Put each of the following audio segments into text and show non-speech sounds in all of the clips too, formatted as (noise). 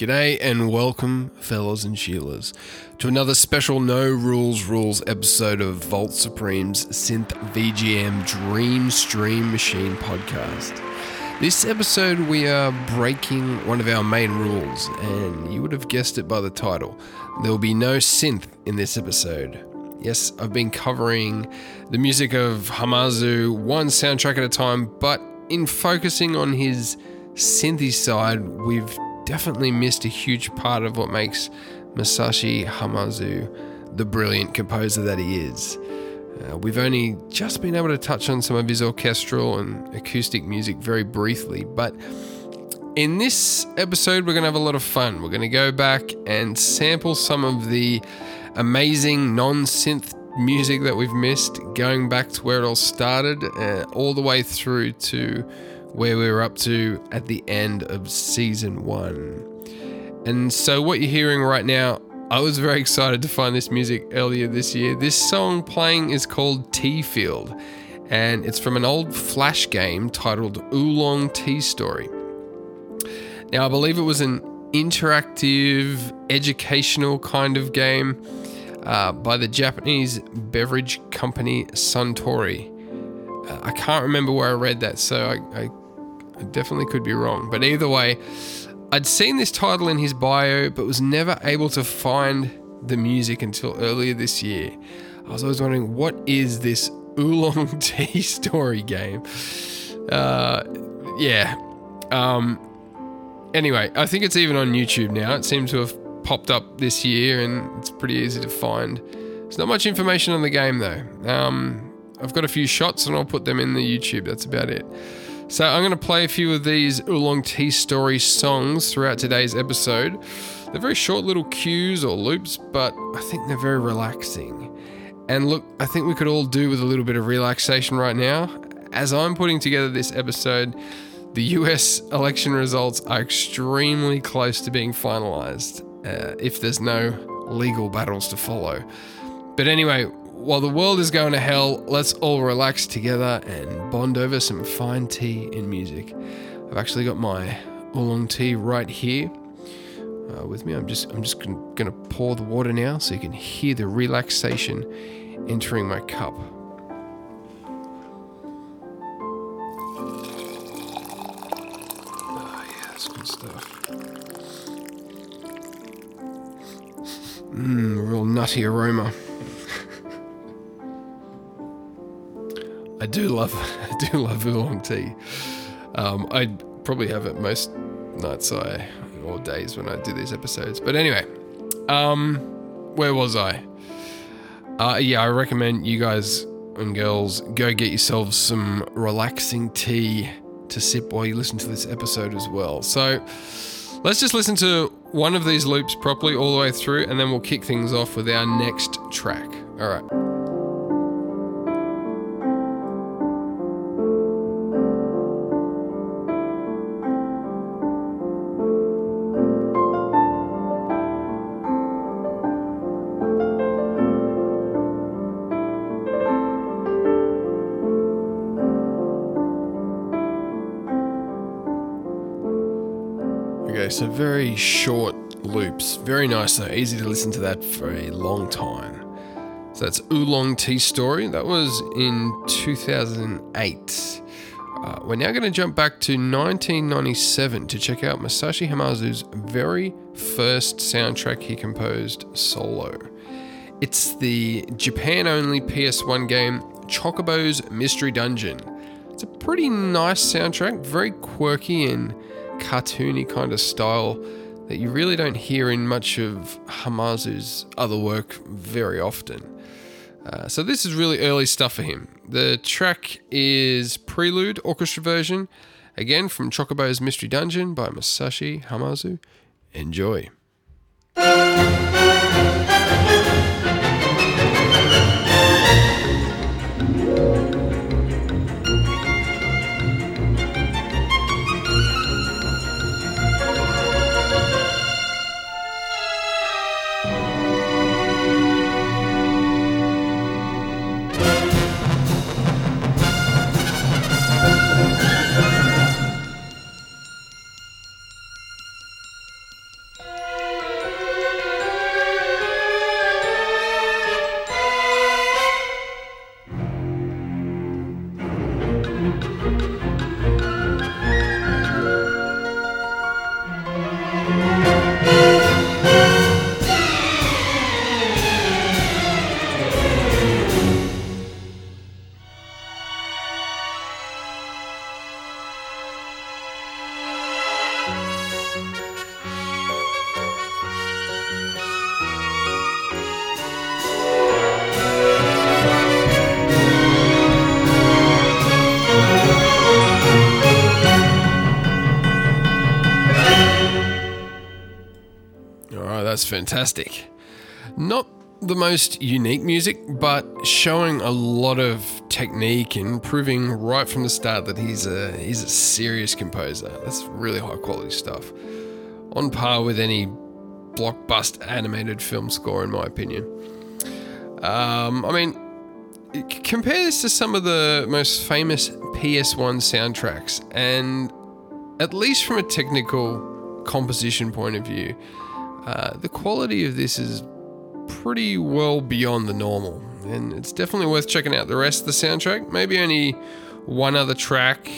G'day and welcome, fellas and Sheilas, to another special No Rules Rules episode of Vault Supreme's Synth VGM Dream Stream Machine podcast. This episode, we are breaking one of our main rules, and you would have guessed it by the title. There will be no synth in this episode. Yes, I've been covering the music of Hamauzu one soundtrack at a time, but in focusing on his synthy side, we've definitely missed a huge part of what makes Masashi Hamauzu the brilliant composer that he is. Uh, we've only just been able to touch on some of his orchestral and acoustic music very briefly, but in this episode, we're going to have a lot of fun. We're going to go back and sample some of the amazing non synth music that we've missed, going back to where it all started, uh, all the way through to where we were up to at the end of season one. And so, what you're hearing right now, I was very excited to find this music earlier this year. This song playing is called Tea Field, and it's from an old Flash game titled Oolong Tea Story. Now, I believe it was an interactive, educational kind of game uh, by the Japanese beverage company Suntory. Uh, I can't remember where I read that, so I, I I definitely could be wrong. But either way, I'd seen this title in his bio, but was never able to find the music until earlier this year. I was always wondering, what is this Oolong (laughs) Tea story game? Uh, yeah. Um, anyway, I think it's even on YouTube now. It seems to have popped up this year and it's pretty easy to find. There's not much information on the game though. Um, I've got a few shots and I'll put them in the YouTube. That's about it. So I'm going to play a few of these Oolong Tea Story songs throughout today's episode. They're very short little cues or loops, but I think they're very relaxing. And look, I think we could all do with a little bit of relaxation right now. As I'm putting together this episode, the US election results are extremely close to being finalized, uh, if there's no legal battles to follow. But anyway, while the world is going to hell, let's all relax together and bond over some fine tea and music. I've actually got my oolong tea right here uh, with me. I'm just I'm just going to pour the water now so you can hear the relaxation entering my cup. Oh yeah, good stuff. (laughs) Mmm, real nutty aroma. I do love (laughs) I do love oolong tea. Um, I probably have it most nights I or days when I do these episodes. But anyway, um, where was I? Uh, yeah, I recommend you guys and girls go get yourselves some relaxing tea to sip while you listen to this episode as well. So let's just listen to one of these loops properly all the way through, and then we'll kick things off with our next track. All right. So very short loops. Very nice though, easy to listen to that for a long time. So that's Oolong Tea Story. That was in 2008. Uh, we're now going to jump back to 1997 to check out Masashi Hamauzu's very first soundtrack he composed solo. It's the Japan only PS1 game Chocobo's Mystery Dungeon. It's a pretty nice soundtrack, very quirky and cartoony kind of style that you really don't hear in much of Hamauzu's other work very often. Uh, so this is really early stuff for him. The track is Prelude Orchestra version, again from Chocobo's Mystery Dungeon by Masashi Hamauzu. Enjoy. That's fantastic. Not the most unique music, but showing a lot of technique and proving right from the start that he's a he's a serious composer. That's really high quality stuff. On par with any blockbuster animated film score, in my opinion. Um, I mean, compare this to some of the most famous PS1 soundtracks, and at least from a technical composition point of view, uh, the quality of this is pretty well beyond the normal. And it's definitely worth checking out the rest of the soundtrack. Maybe only one other track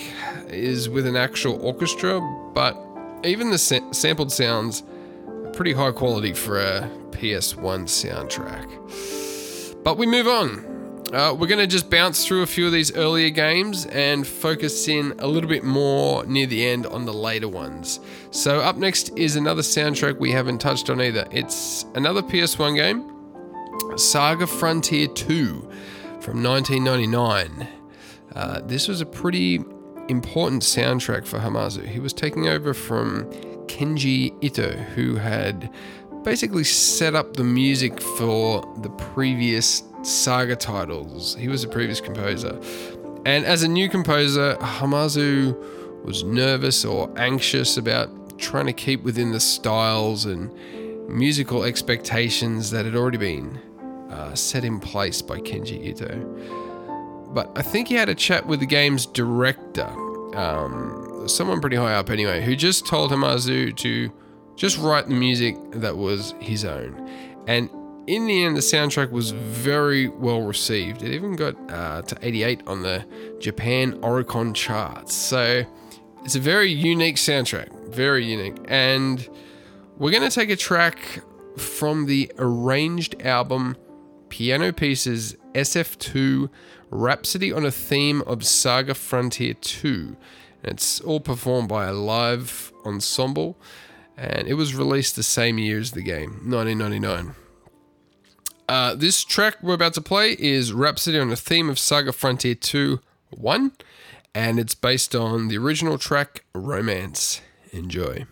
is with an actual orchestra, but even the sa- sampled sounds are pretty high quality for a PS1 soundtrack. But we move on. Uh, we're going to just bounce through a few of these earlier games and focus in a little bit more near the end on the later ones. So, up next is another soundtrack we haven't touched on either. It's another PS1 game, Saga Frontier 2 from 1999. Uh, this was a pretty important soundtrack for Hamauzu. He was taking over from Kenji Ito, who had basically set up the music for the previous saga titles. He was a previous composer. And as a new composer, Hamauzu was nervous or anxious about trying to keep within the styles and musical expectations that had already been uh, set in place by Kenji Ito. But I think he had a chat with the game's director, um, someone pretty high up anyway, who just told Hamauzu to just write the music that was his own. And in the end, the soundtrack was very well received. It even got uh, to 88 on the Japan Oricon charts. So it's a very unique soundtrack, very unique. And we're going to take a track from the arranged album Piano Pieces SF2 Rhapsody on a Theme of Saga Frontier 2. And it's all performed by a live ensemble. And it was released the same year as the game, 1999. Uh, this track we're about to play is Rhapsody on the theme of Saga Frontier 2 1, and it's based on the original track Romance. Enjoy.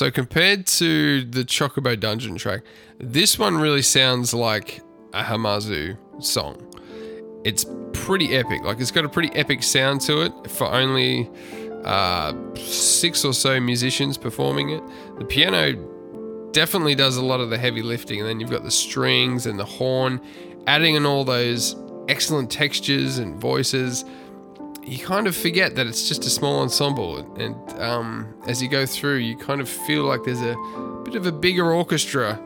So compared to the Chocobo Dungeon track, this one really sounds like a Hamauzu song. It's pretty epic. Like it's got a pretty epic sound to it for only uh, six or so musicians performing it. The piano definitely does a lot of the heavy lifting, and then you've got the strings and the horn, adding in all those excellent textures and voices. You kind of forget that it's just a small ensemble, and um, as you go through, you kind of feel like there's a bit of a bigger orchestra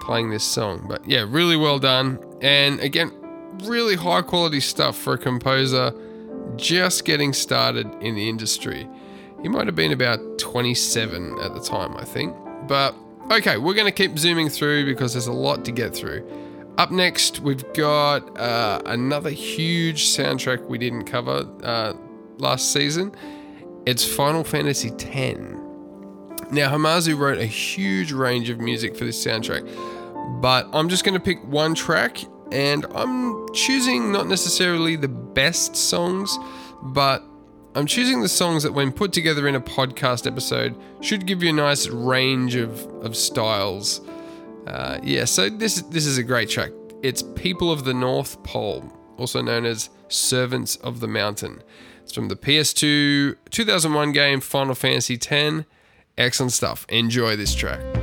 playing this song. But yeah, really well done, and again, really high quality stuff for a composer just getting started in the industry. He might have been about 27 at the time, I think. But okay, we're going to keep zooming through because there's a lot to get through. Up next, we've got uh, another huge soundtrack we didn't cover uh, last season. It's Final Fantasy X. Now, Hamauzu wrote a huge range of music for this soundtrack, but I'm just going to pick one track and I'm choosing not necessarily the best songs, but I'm choosing the songs that, when put together in a podcast episode, should give you a nice range of, of styles. Uh, yeah, so this this is a great track. It's "People of the North Pole," also known as "Servants of the Mountain." It's from the PS2 2001 game Final Fantasy X. Excellent stuff. Enjoy this track.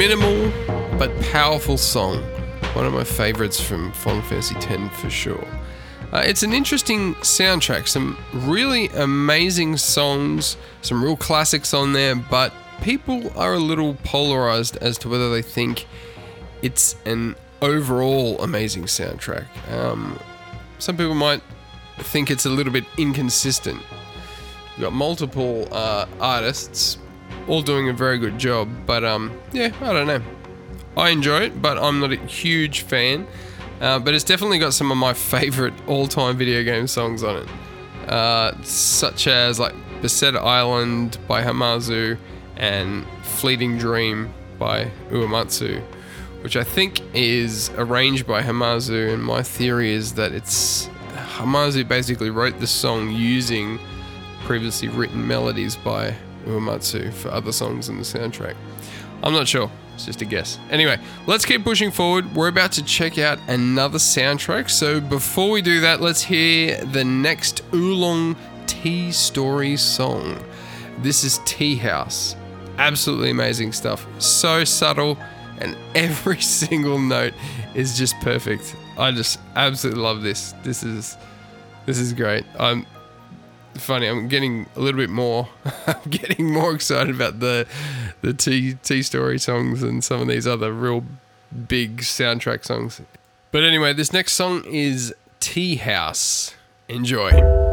Minimal but powerful song. One of my favorites from Final Fantasy X for sure. Uh, it's an interesting soundtrack, some really amazing songs, some real classics on there, but people are a little polarized as to whether they think it's an overall amazing soundtrack. Um, some people might think it's a little bit inconsistent. We've got multiple uh, artists all doing a very good job. But um, yeah, I don't know. I enjoy it, but I'm not a huge fan. Uh, but it's definitely got some of my favorite (laughs) all-time video game songs on it, uh, such as like Besaid Island by Hamauzu and Fleeting Dream by Uematsu, which I think is arranged by Hamauzu. And my theory is that it's Hamauzu basically wrote the song using previously written melodies by Uematsu for other songs in the soundtrack. I'm not sure. It's just a guess. Anyway, let's keep pushing forward. We're about to check out another soundtrack. So before we do that, let's hear the next Oolong Tea Story song. This is Tea House. Absolutely amazing stuff. So subtle, and every (laughs) single note is just perfect. I just absolutely love this. This is this is great. I'm funny. I'm getting a little bit more. (laughs) I'm getting more excited about the the T T story songs and some of these other real big soundtrack songs. But anyway, this next song is Tea House. Enjoy.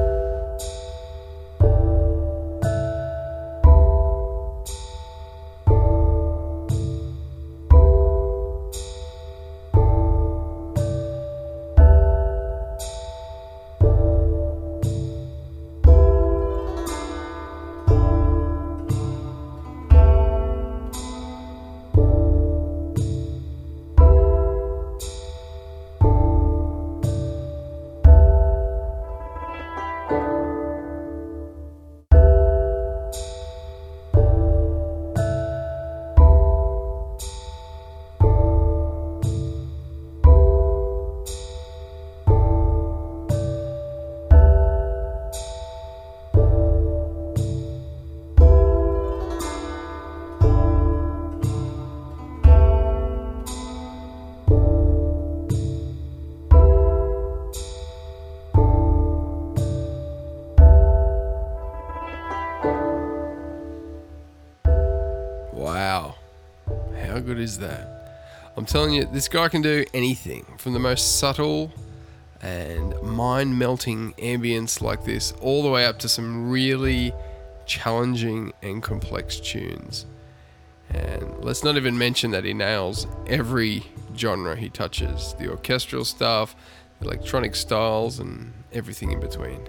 Telling you, this guy can do anything from the most subtle and mind melting ambience like this, all the way up to some really challenging and complex tunes. And let's not even mention that he nails every genre he touches the orchestral stuff, the electronic styles, and everything in between.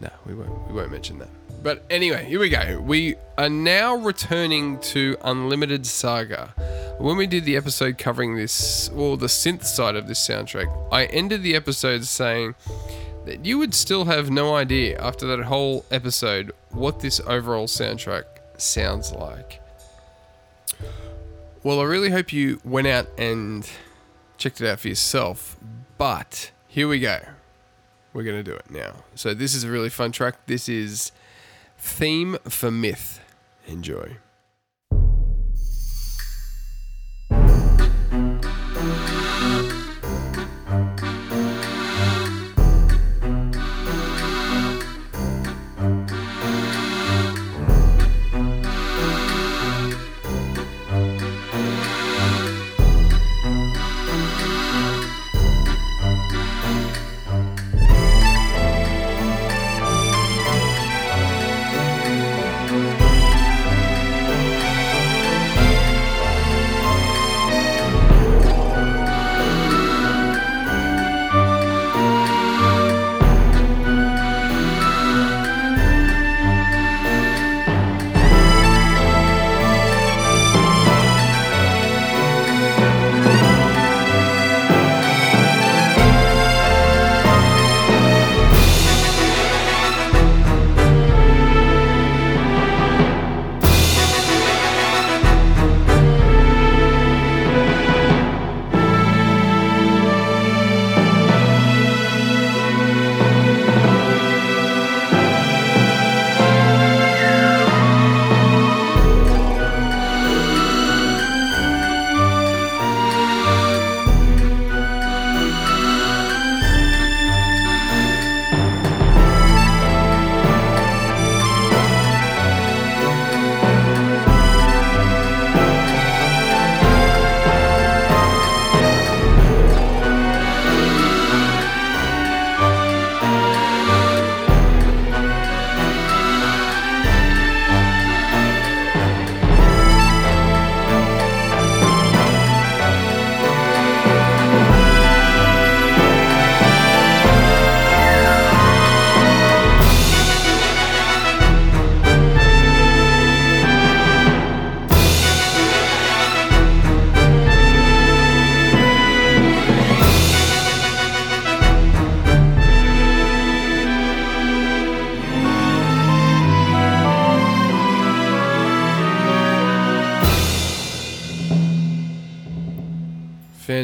No, we won't. We won't mention that. But anyway, here we go. We are now returning to Unlimited Saga. When we did the episode covering this, or the synth side of this soundtrack, I ended the episode saying that you would still have no idea after that whole episode what this overall soundtrack sounds like. Well, I really hope you went out and checked it out for yourself. But here we go. We're going to do it now. So, this is a really fun track. This is Theme for Myth. Enjoy.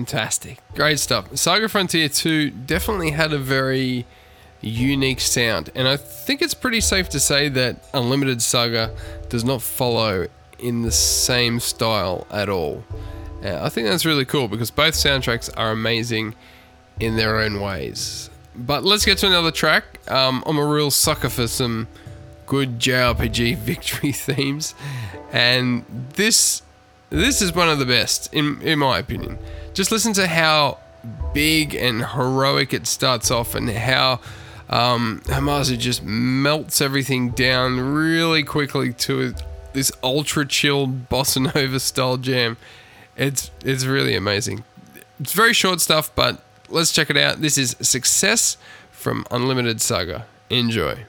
Fantastic. Great stuff. Saga Frontier 2 definitely had a very unique sound, and I think it's pretty safe to say that Unlimited Saga does not follow in the same style at all. Uh, I think that's really cool because both soundtracks are amazing in their own ways. But let's get to another track. Um, I'm a real sucker for some good JRPG (laughs) victory themes, and this this is one of the best in in my opinion. Just listen to how big and heroic it starts off, and how um, Hamauzu just melts everything down really quickly to this ultra chilled bossa (laughs) nova style jam. It's it's really amazing. It's very short stuff, but let's check it out. This is Success from Unlimited Saga. Enjoy.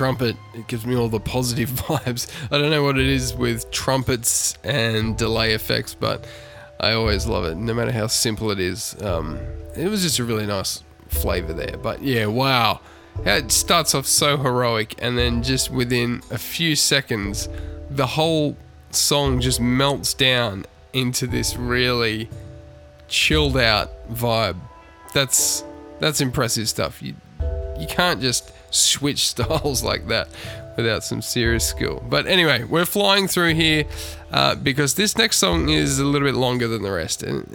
Trumpet, it gives me all the positive (laughs) vibes. I don't know what it is with trumpets and delay effects, but I always love it, no matter how simple it is. Um, it was just a really nice flavor there. But yeah, wow. It starts off so heroic, and then just within a few seconds, the whole song just melts down into this really chilled out vibe. That's that's impressive stuff. You you can't just switch (laughs) styles like that without some serious skill. But anyway, we're flying through here uh, because this next song is a little bit longer than the rest. And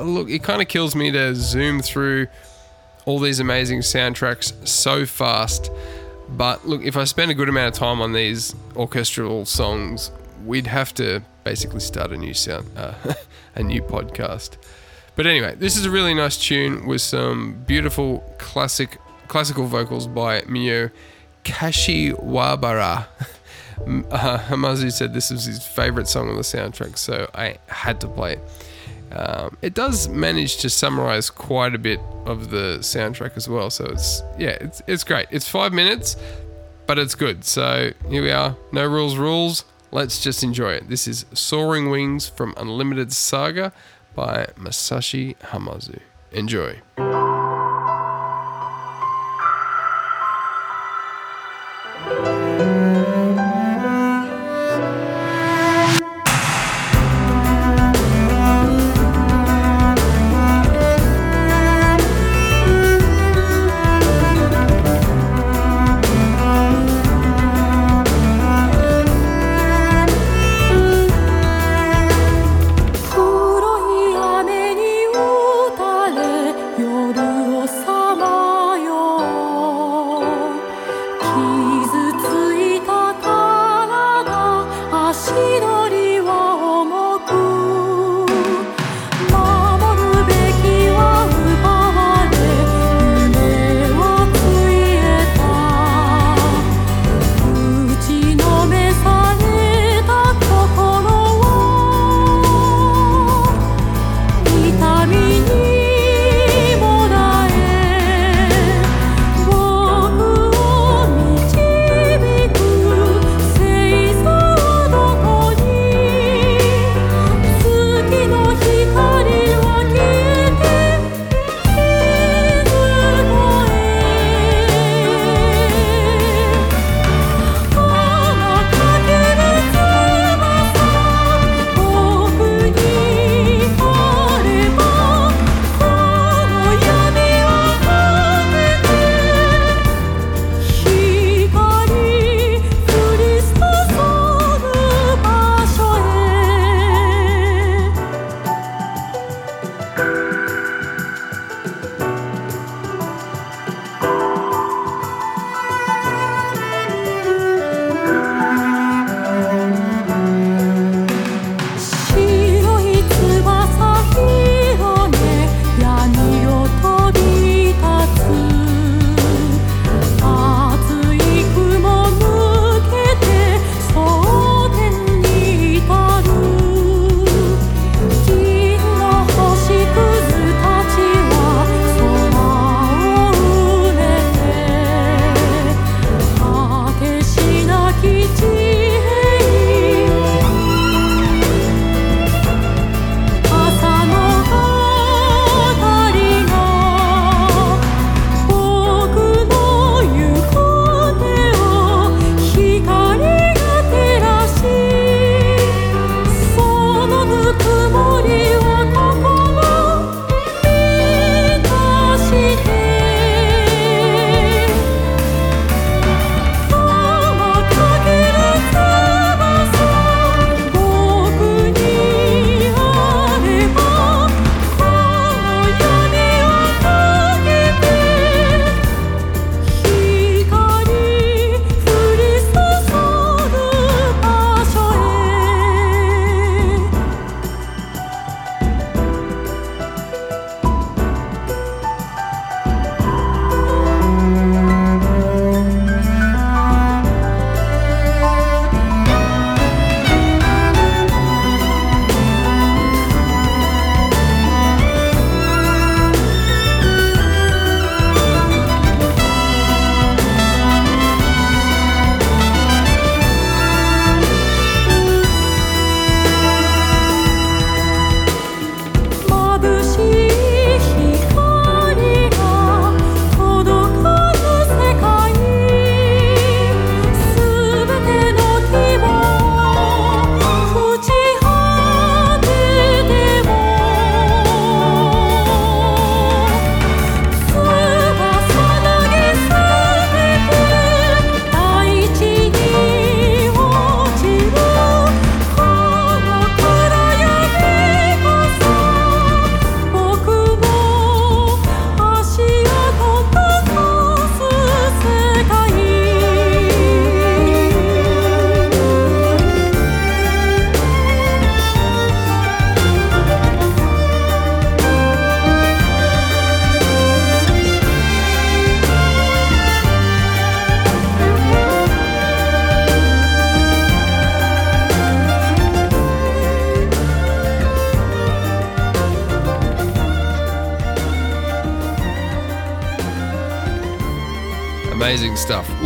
look, it kind of kills me to zoom through all these amazing soundtracks so fast. But look, if I spend a good amount of time on these orchestral songs, we'd have to basically start a new sound, (laughs) uh, a new podcast. But anyway, this is a really nice tune with some beautiful classic classical vocals by Mio Kashiwabara. uh, Hamauzu said this was his favorite song on the soundtrack, so I had to play it. Um, it does manage to summarize quite a bit of the soundtrack as well, so it's yeah, it's it's great. It's five minutes, but it's good. So here we are. No rules, rules. Let's just enjoy it. This is Soaring Wings from Unlimited Saga by Masashi Hamauzu. Enjoy.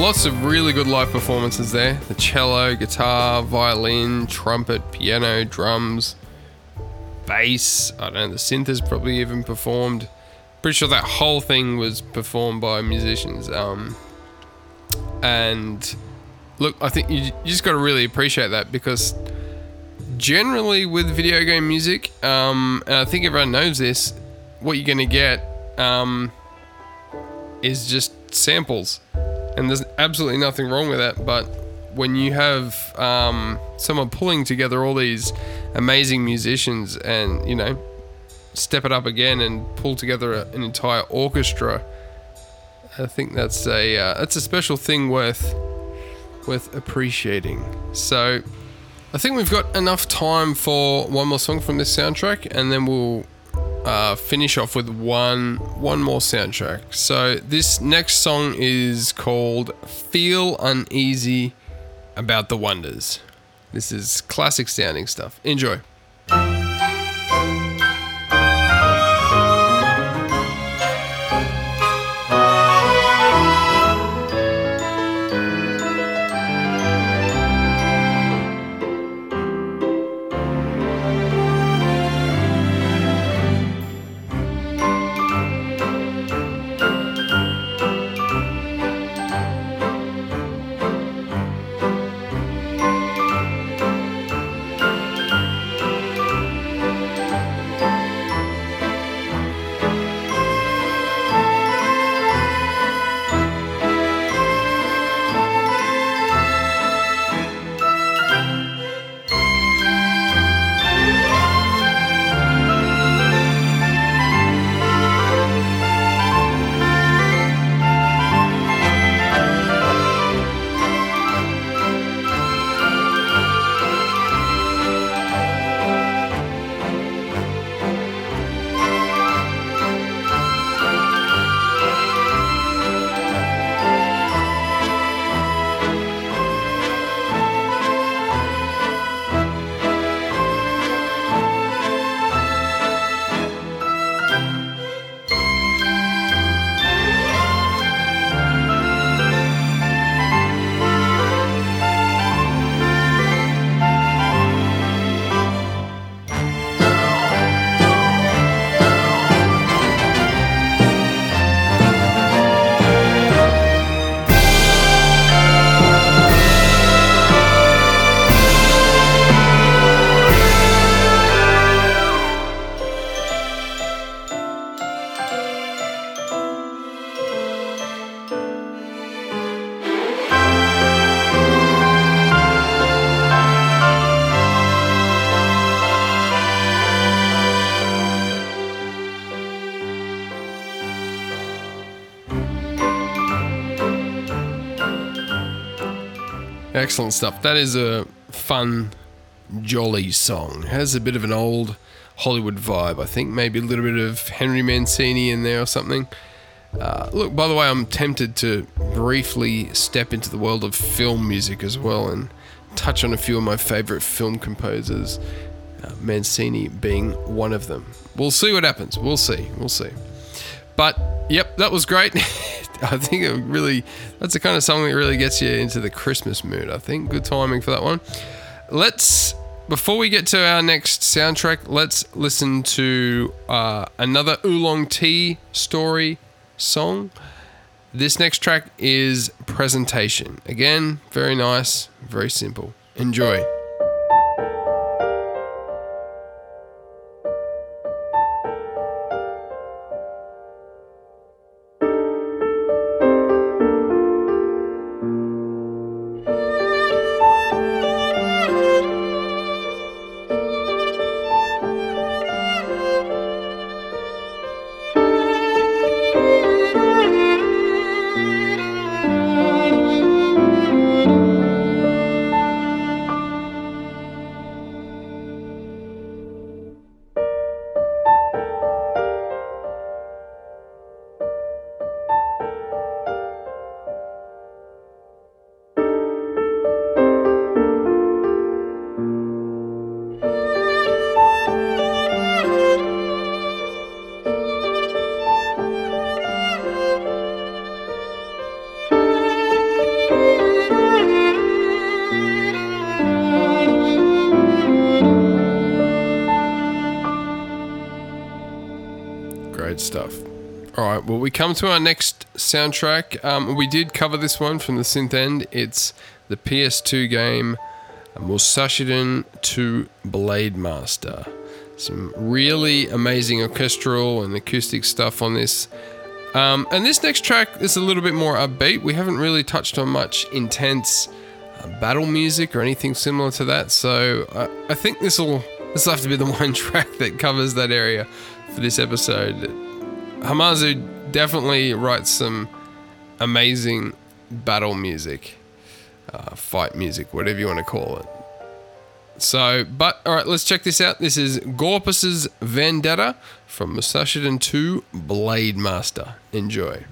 Lots of really good live performances there. The cello, guitar, violin, trumpet, piano, drums, bass. I don't know, the synth is probably even performed. Pretty sure that whole thing was performed by musicians. Um, and look, I think you, you just got to really appreciate that because generally with video game music, um, and I think everyone knows this, what you're going to get um, is just samples, and there's absolutely nothing wrong with that. But when you have um, someone pulling together all these amazing musicians, and you know, step it up again and pull together a, an entire orchestra, I think that's a uh, that's a special thing worth worth appreciating. So. I think we've got enough time for one more song from this soundtrack, and then we'll uh, finish off with one one more soundtrack. So this next song is called "Feel Uneasy About the Wonders." This is classic sounding stuff. Enjoy. Excellent stuff. That is a fun, jolly song. It has a bit of an old Hollywood vibe. I think maybe a little bit of Henry Mancini in there or something. Uh, look, by the way, I'm tempted to briefly step into the world of film music as well and touch on a few of my favorite film composers, uh, Mancini being one of them. We'll see what happens. We'll see. We'll see. But yep, that was great. (laughs) I think it really that's the kind of song that really gets you into the Christmas mood. I think good timing for that one. Let's before we get to our next soundtrack, let's listen to uh, another Oolong Tea story song. This next track is Presentation. Again, very nice, very simple. Enjoy. Great stuff. All right, well, we come to our next soundtrack. Um, we did cover this one from the synth end. It's the PS2 game Musashiden 2 Blade Master. Some really amazing orchestral and acoustic stuff on this. Um, and this next track is a little bit more upbeat. We haven't really touched on much intense uh, battle music or anything similar to that. So uh, I think this will this will have to be the (laughs) one track that covers that area for this episode. Hamauzu definitely writes some amazing battle music, uh, fight music, whatever you want to call it. So, but all right, let's check this out. This is Gorpus's Vendetta from Musashiden 2 Blade Master. Enjoy.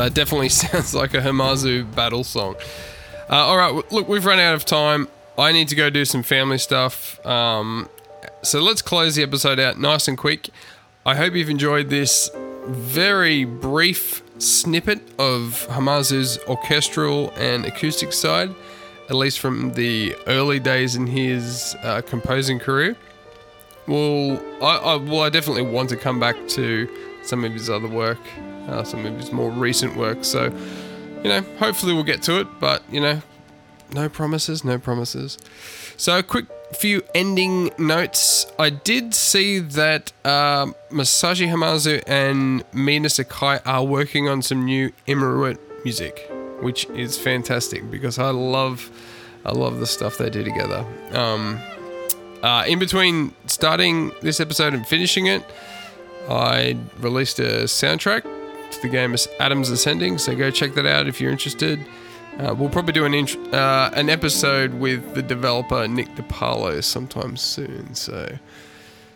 That definitely (laughs) sounds like a Hamauzu battle song. Uh, all right, look, we've run out of time. I need to go do some family stuff. Um, so let's close the episode out nice and quick. I hope you've enjoyed this very brief snippet of Hamauzu's orchestral and acoustic side, at least from the early days in his uh, composing career. Well, I, I, well, I definitely want to come back to some of his other work uh, some of his more recent work. So, you know, hopefully we'll get to it, but, you know, no promises, no promises. So, a quick few ending notes. I did see that um, Masashi Hamauzu and Mina Sakai are working on some new Imeruat music, which is fantastic because I love, I love the stuff they do together. Um, uh, in between starting this episode and finishing it, I released a soundtrack the game Adam's Ascending, so go check that out if you're interested. Uh, we'll probably do an int- uh, an episode with the developer Nick DiPaolo sometime soon. So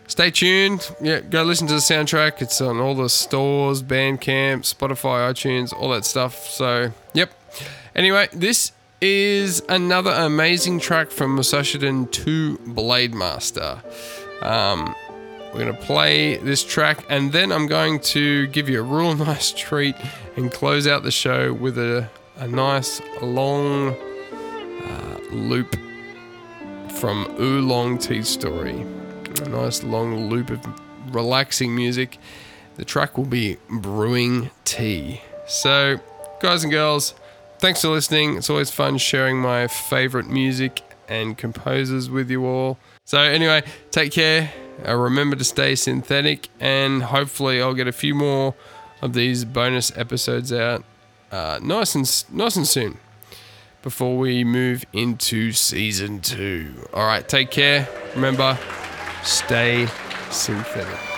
stay tuned. Yeah, go listen to the soundtrack. It's on all the stores, Bandcamp, Spotify, iTunes, all that stuff. So yep. Anyway, this is another amazing track from Musashiden 2 Blade Master. Um, we're going to play this track and then I'm going to give you a real (laughs) nice treat and close out the show with a, a nice long uh, loop from Oolong Tea Story. A nice long loop of relaxing music. The track will be Brewing Tea. So, guys and girls, thanks for listening. It's always fun sharing my favorite music and composers with you all. So, anyway, take care. Uh, remember to stay synthetic, and hopefully, I'll get a few more of these bonus episodes out uh, nice and nice and soon before we move into season two. All right, take care. Remember, stay synthetic.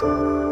Música